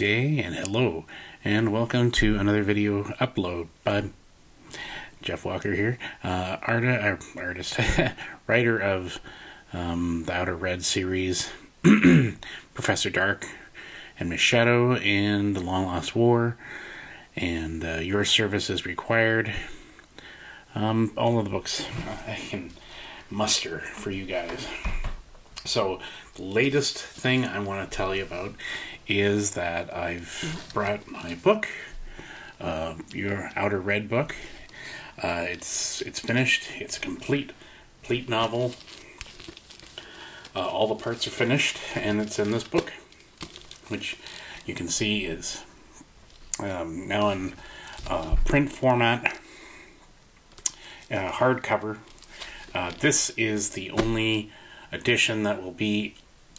day and hello and welcome to another video upload by Jeff Walker here, uh, art- uh, artist, writer of um, the Outer Red series, Professor Dark and Miss Shadow, and The Long Lost War, and uh, Your Service is Required. Um, all of the books I can muster for you guys. So, the latest thing I want to tell you about is that I've brought my book, uh, your Outer Red book. Uh, it's it's finished. It's a complete, complete novel. Uh, all the parts are finished, and it's in this book, which you can see is um, now in uh, print format, uh, hardcover. Uh, this is the only edition that will be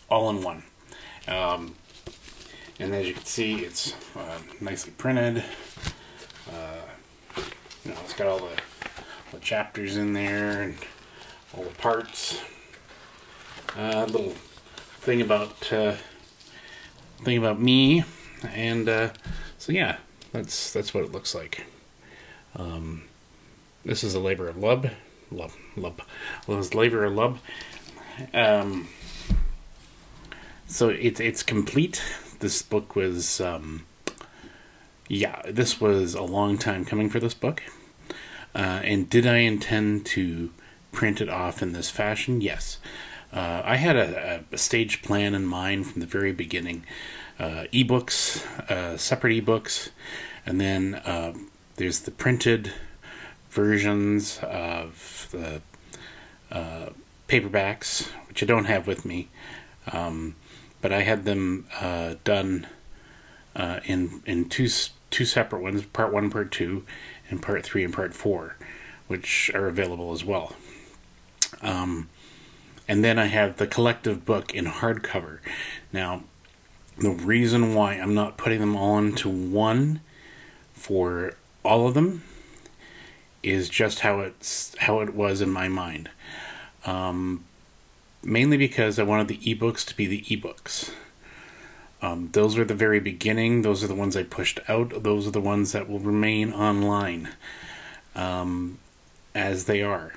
all in one. Um, and as you can see, it's uh, nicely printed. Uh, you know, it's got all the, the chapters in there and all the parts. A uh, little thing about uh, thing about me, and uh, so yeah, that's that's what it looks like. Um, this is a labor of love, love, love. Labor of love. Um, so it's it's complete. This book was, um, yeah, this was a long time coming for this book. Uh, and did I intend to print it off in this fashion? Yes. Uh, I had a, a, stage plan in mind from the very beginning. Uh, ebooks, uh, separate ebooks, and then uh, there's the printed versions of the uh, paperbacks, which I don't have with me, um, but I had them uh, done uh, in in two two separate ones, part one, part two, and part three and part four, which are available as well. Um, and then I have the collective book in hardcover. Now, the reason why I'm not putting them all into one for all of them is just how it's how it was in my mind. Um, mainly because I wanted the ebooks to be the ebooks. Um, those were the very beginning. Those are the ones I pushed out. Those are the ones that will remain online um, as they are.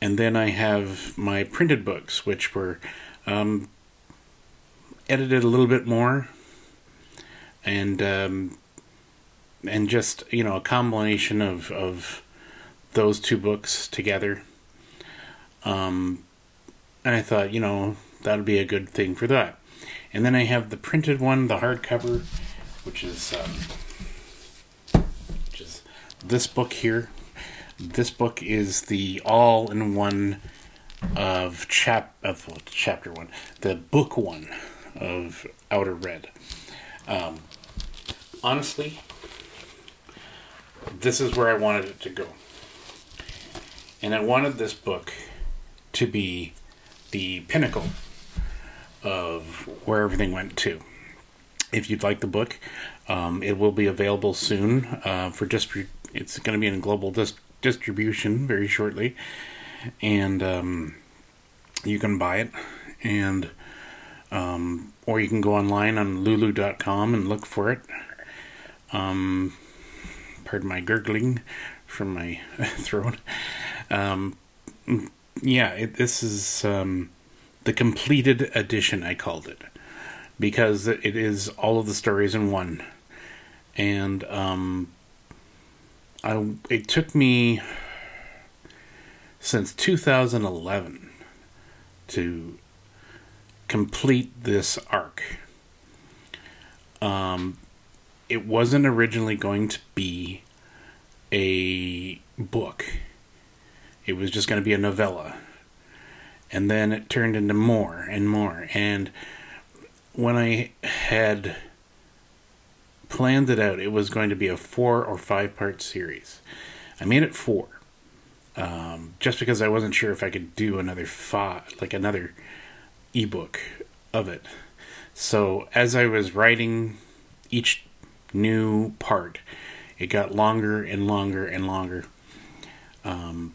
And then I have my printed books, which were um, edited a little bit more, and um, and just you know a combination of of those two books together um, and I thought, you know, that'd be a good thing for that. And then I have the printed one, the hardcover, which is um, which is this book here. This book is the all-in-one of chap of well, chapter one, the book one of Outer Red. Um, honestly, this is where I wanted it to go, and I wanted this book to be the pinnacle of where everything went to. If you'd like the book, um, it will be available soon uh, for just it's going to be in global dis- distribution very shortly, and um, you can buy it and um, or you can go online on lulu.com and look for it. Um, pardon my gurgling from my throat. Yeah, it, this is um, the completed edition. I called it because it is all of the stories in one, and um, I it took me since 2011 to complete this arc. Um, it wasn't originally going to be a book it was just going to be a novella. And then it turned into more and more. And when I had planned it out, it was going to be a four or five part series. I made it four. Um, just because I wasn't sure if I could do another five, like another ebook of it. So as I was writing each new part, it got longer and longer and longer. Um,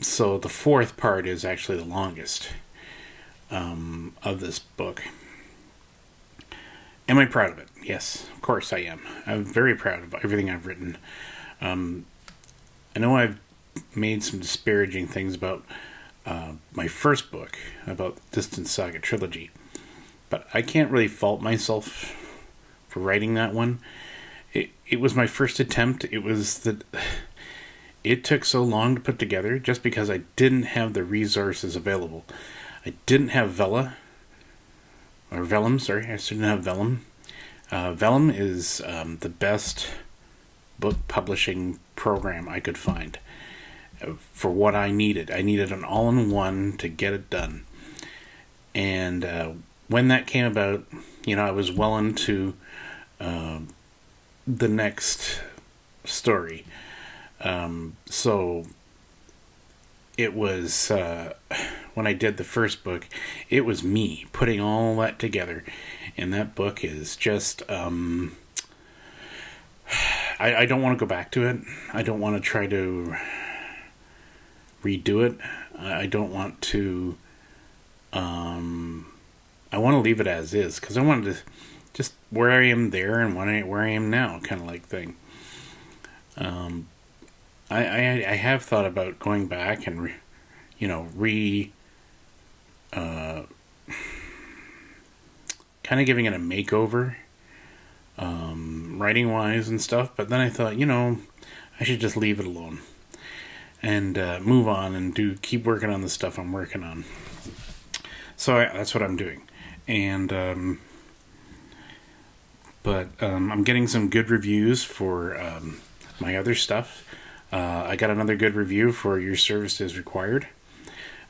so the fourth part is actually the longest um, of this book. am I proud of it? Yes, of course I am. I'm very proud of everything I've written. Um, I know I've made some disparaging things about uh, my first book, about Distant Saga Trilogy, but I can't really fault myself for writing that one. It, it was my first attempt. It was that it took so long to put together just because I didn't have the resources available. I didn't have Vella, or Vellum, sorry, I still didn't have Vellum. Uh, Vellum is um, the best book publishing program I could find uh, for what I needed. I needed an all in one to get it done. And uh, when that came about, you know, I was well into uh, the next story. Um, so it was uh, when I did the first book, it was me putting all that together, and that book is just. Um, I, I don't want to go back to it. I don't want to try to redo it. I don't want to. Um, I want to leave it as is because I wanted to just where I am there and when I, where I am now, kind of like thing. Um, I, I I have thought about going back and, re, you know, re. Uh, kind of giving it a makeover, um, writing wise and stuff. But then I thought, you know, I should just leave it alone and uh, move on and do keep working on the stuff I'm working on. So I, that's what I'm doing, and um, but um, I'm getting some good reviews for um, my other stuff. Uh, I got another good review for Your Service is Required.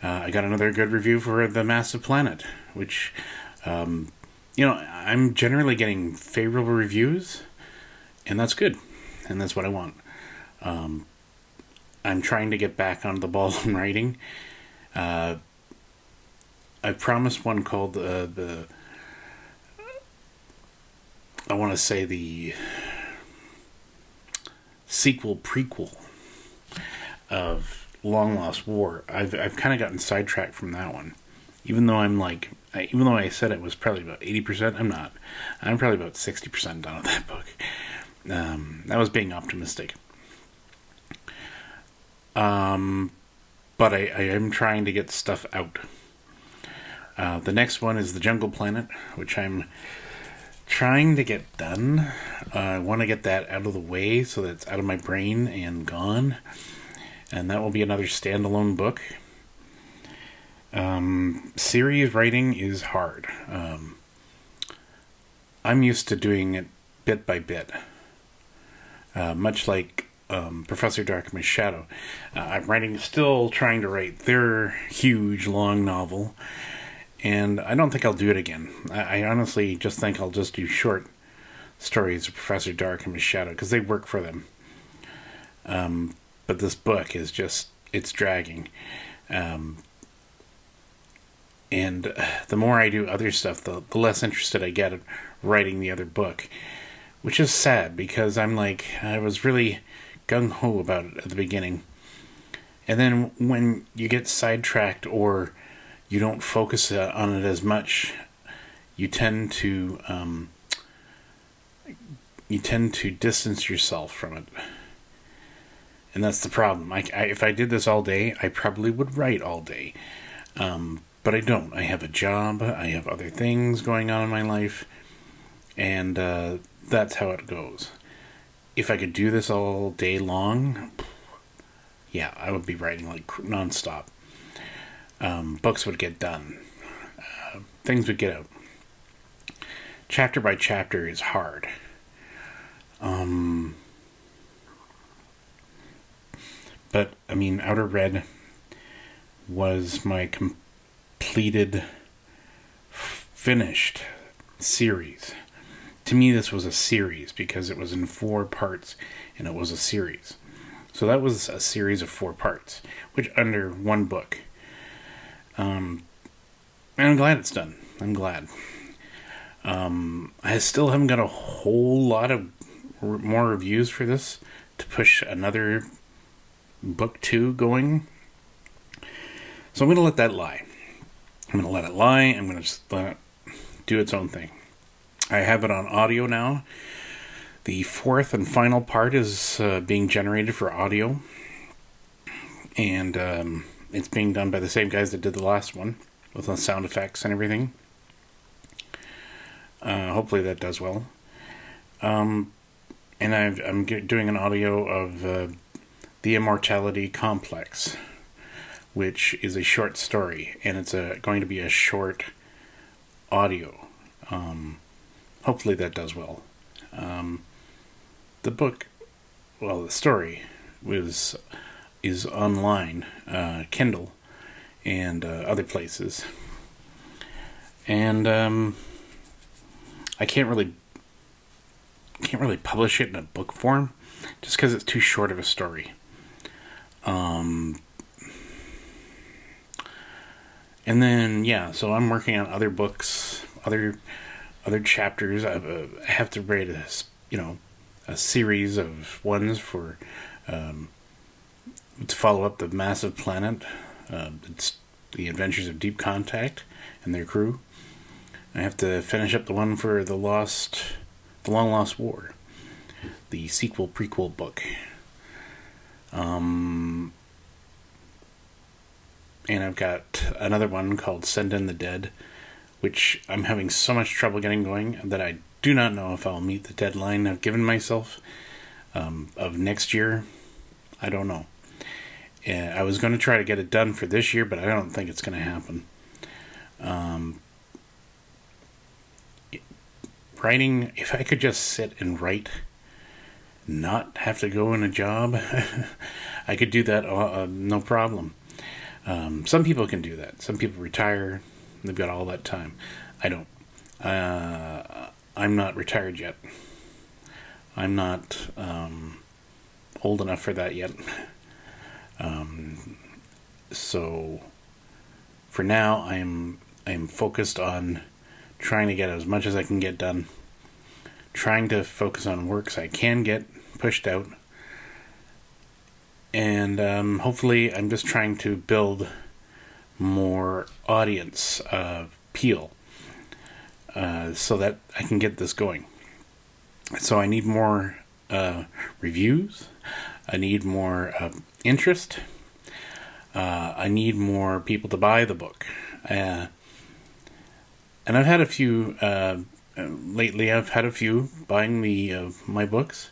Uh, I got another good review for The Massive Planet, which, um, you know, I'm generally getting favorable reviews, and that's good, and that's what I want. Um, I'm trying to get back on the ball in writing. Uh, I promised one called uh, the. I want to say the sequel prequel of Long Lost War. I've I've kind of gotten sidetracked from that one, even though I'm like, I, even though I said it was probably about eighty percent, I'm not. I'm probably about sixty percent done with that book. Um, that was being optimistic. Um, but I, I am trying to get stuff out. Uh, the next one is the Jungle Planet, which I'm trying to get done. Uh, I want to get that out of the way so that it's out of my brain and gone. And that will be another standalone book. Um, series writing is hard. Um, I'm used to doing it bit by bit. Uh, much like um, Professor Dark and Miss Shadow. Uh, I'm writing, still trying to write their huge, long novel, and I don't think I'll do it again. I, I honestly just think I'll just do short stories of Professor Dark and Miss Shadow because they work for them. Um, but this book is just it's dragging, um, and uh, the more I do other stuff, the, the less interested I get at writing the other book, which is sad because I'm like I was really gung ho about it at the beginning. And then when you get sidetracked or you don't focus uh, on it as much, you tend to um, you tend to distance yourself from it, and that's the problem. I, I, if I did this all day, I probably would write all day, um, but I don't. I have a job. I have other things going on in my life, and uh, that's how it goes if I could do this all day long, yeah, I would be writing like nonstop. Um, books would get done, uh, things would get out. Chapter by chapter is hard. Um, but I mean, Outer Red was my completed, finished series to me, this was a series because it was in four parts and it was a series. So that was a series of four parts, which under one book. Um, and I'm glad it's done. I'm glad. Um, I still haven't got a whole lot of re- more reviews for this to push another book two going. So I'm going to let that lie. I'm going to let it lie. I'm going to just let it do its own thing. I have it on audio now. The fourth and final part is uh, being generated for audio, and um, it's being done by the same guys that did the last one with the sound effects and everything. Uh, hopefully that does well. Um, and i am doing an audio of uh, the Immortality Complex, which is a short story, and it's a, going to be a short audio. Um, hopefully that does well. Um, the book, well, the story was is online, uh, Kindle, and uh, other places, and um, I can't really can't really publish it in a book form just because it's too short of a story. Um, and then yeah, so I'm working on other books, other other chapters. I have to write a you know a series of ones for um, to follow up the massive planet. Uh, it's the Adventures of Deep Contact and their crew. I have to finish up the one for the Lost, the Long Lost War, the sequel prequel book. Um, and I've got another one called Send in the Dead, which I'm having so much trouble getting going that I do not know if I'll meet the deadline I've given myself um, of next year. I don't know. Yeah, I was going to try to get it done for this year, but I don't think it's going to happen. Um, writing, if I could just sit and write, not have to go in a job, I could do that uh, uh, no problem. Um, some people can do that. Some people retire, they've got all that time. I don't. Uh, I'm not retired yet. I'm not um, old enough for that yet. Um, so for now, I'm I'm focused on trying to get as much as I can get done. Trying to focus on works I can get pushed out, and um, hopefully, I'm just trying to build more audience uh, appeal uh, so that I can get this going. So I need more uh, reviews. I need more uh, interest. Uh, I need more people to buy the book. And I've had a few lately. I've had a few buying the uh, my books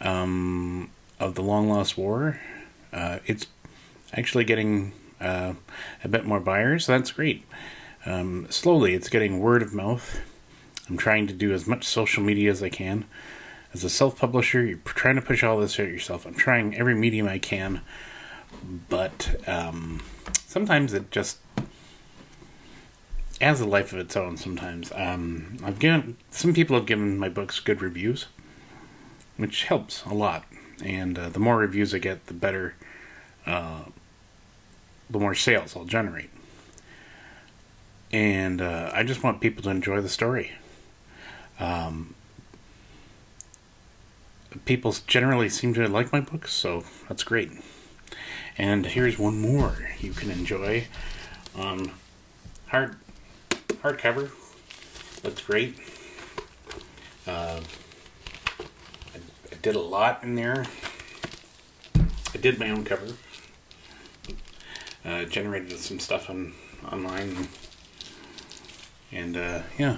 um, of the Long Lost War. Uh, it's actually getting uh, a bit more buyers. So that's great. Um, slowly, it's getting word of mouth. I'm trying to do as much social media as I can as a self publisher, you're trying to push all this out yourself. I'm trying every medium I can, but um, sometimes it just has a life of its own. Sometimes um, I've given some people have given my books good reviews, which helps a lot. And uh, the more reviews I get, the better, uh, the more sales I'll generate. And uh, I just want people to enjoy the story. Um, people generally seem to like my books, so that's great. And here's one more you can enjoy. Um, hard hardcover looks great. Uh, did a lot in there. I did my own cover. Uh, generated some stuff on online, and uh, yeah,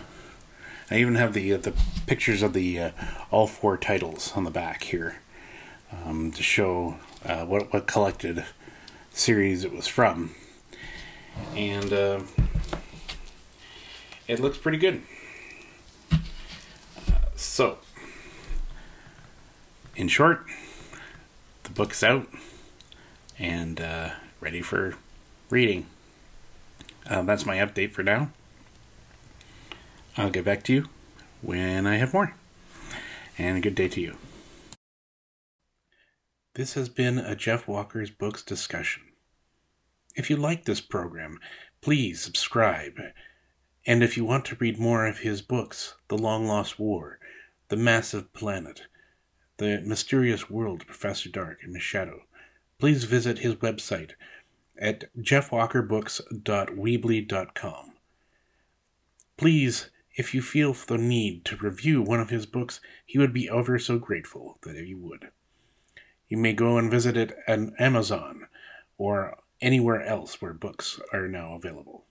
I even have the uh, the pictures of the uh, all four titles on the back here um, to show uh, what what collected series it was from, and uh, it looks pretty good. So, in short, the book's out and uh, ready for reading. that's my update for now. I'll get back to you when I have more. And a good day to you. This has been a Jeff Walker's Books discussion. If you like this program, please subscribe. And if you want to read more of his books, The Long Lost War, The Massive Planet, The Mysterious World of Professor Dark and Miss Shadow, please visit his website at jeffwalkerbooks.weebly.com. Please If you feel the need to review one of his books, he would be ever so grateful that you would. You may go and visit it on Amazon or anywhere else where books are now available.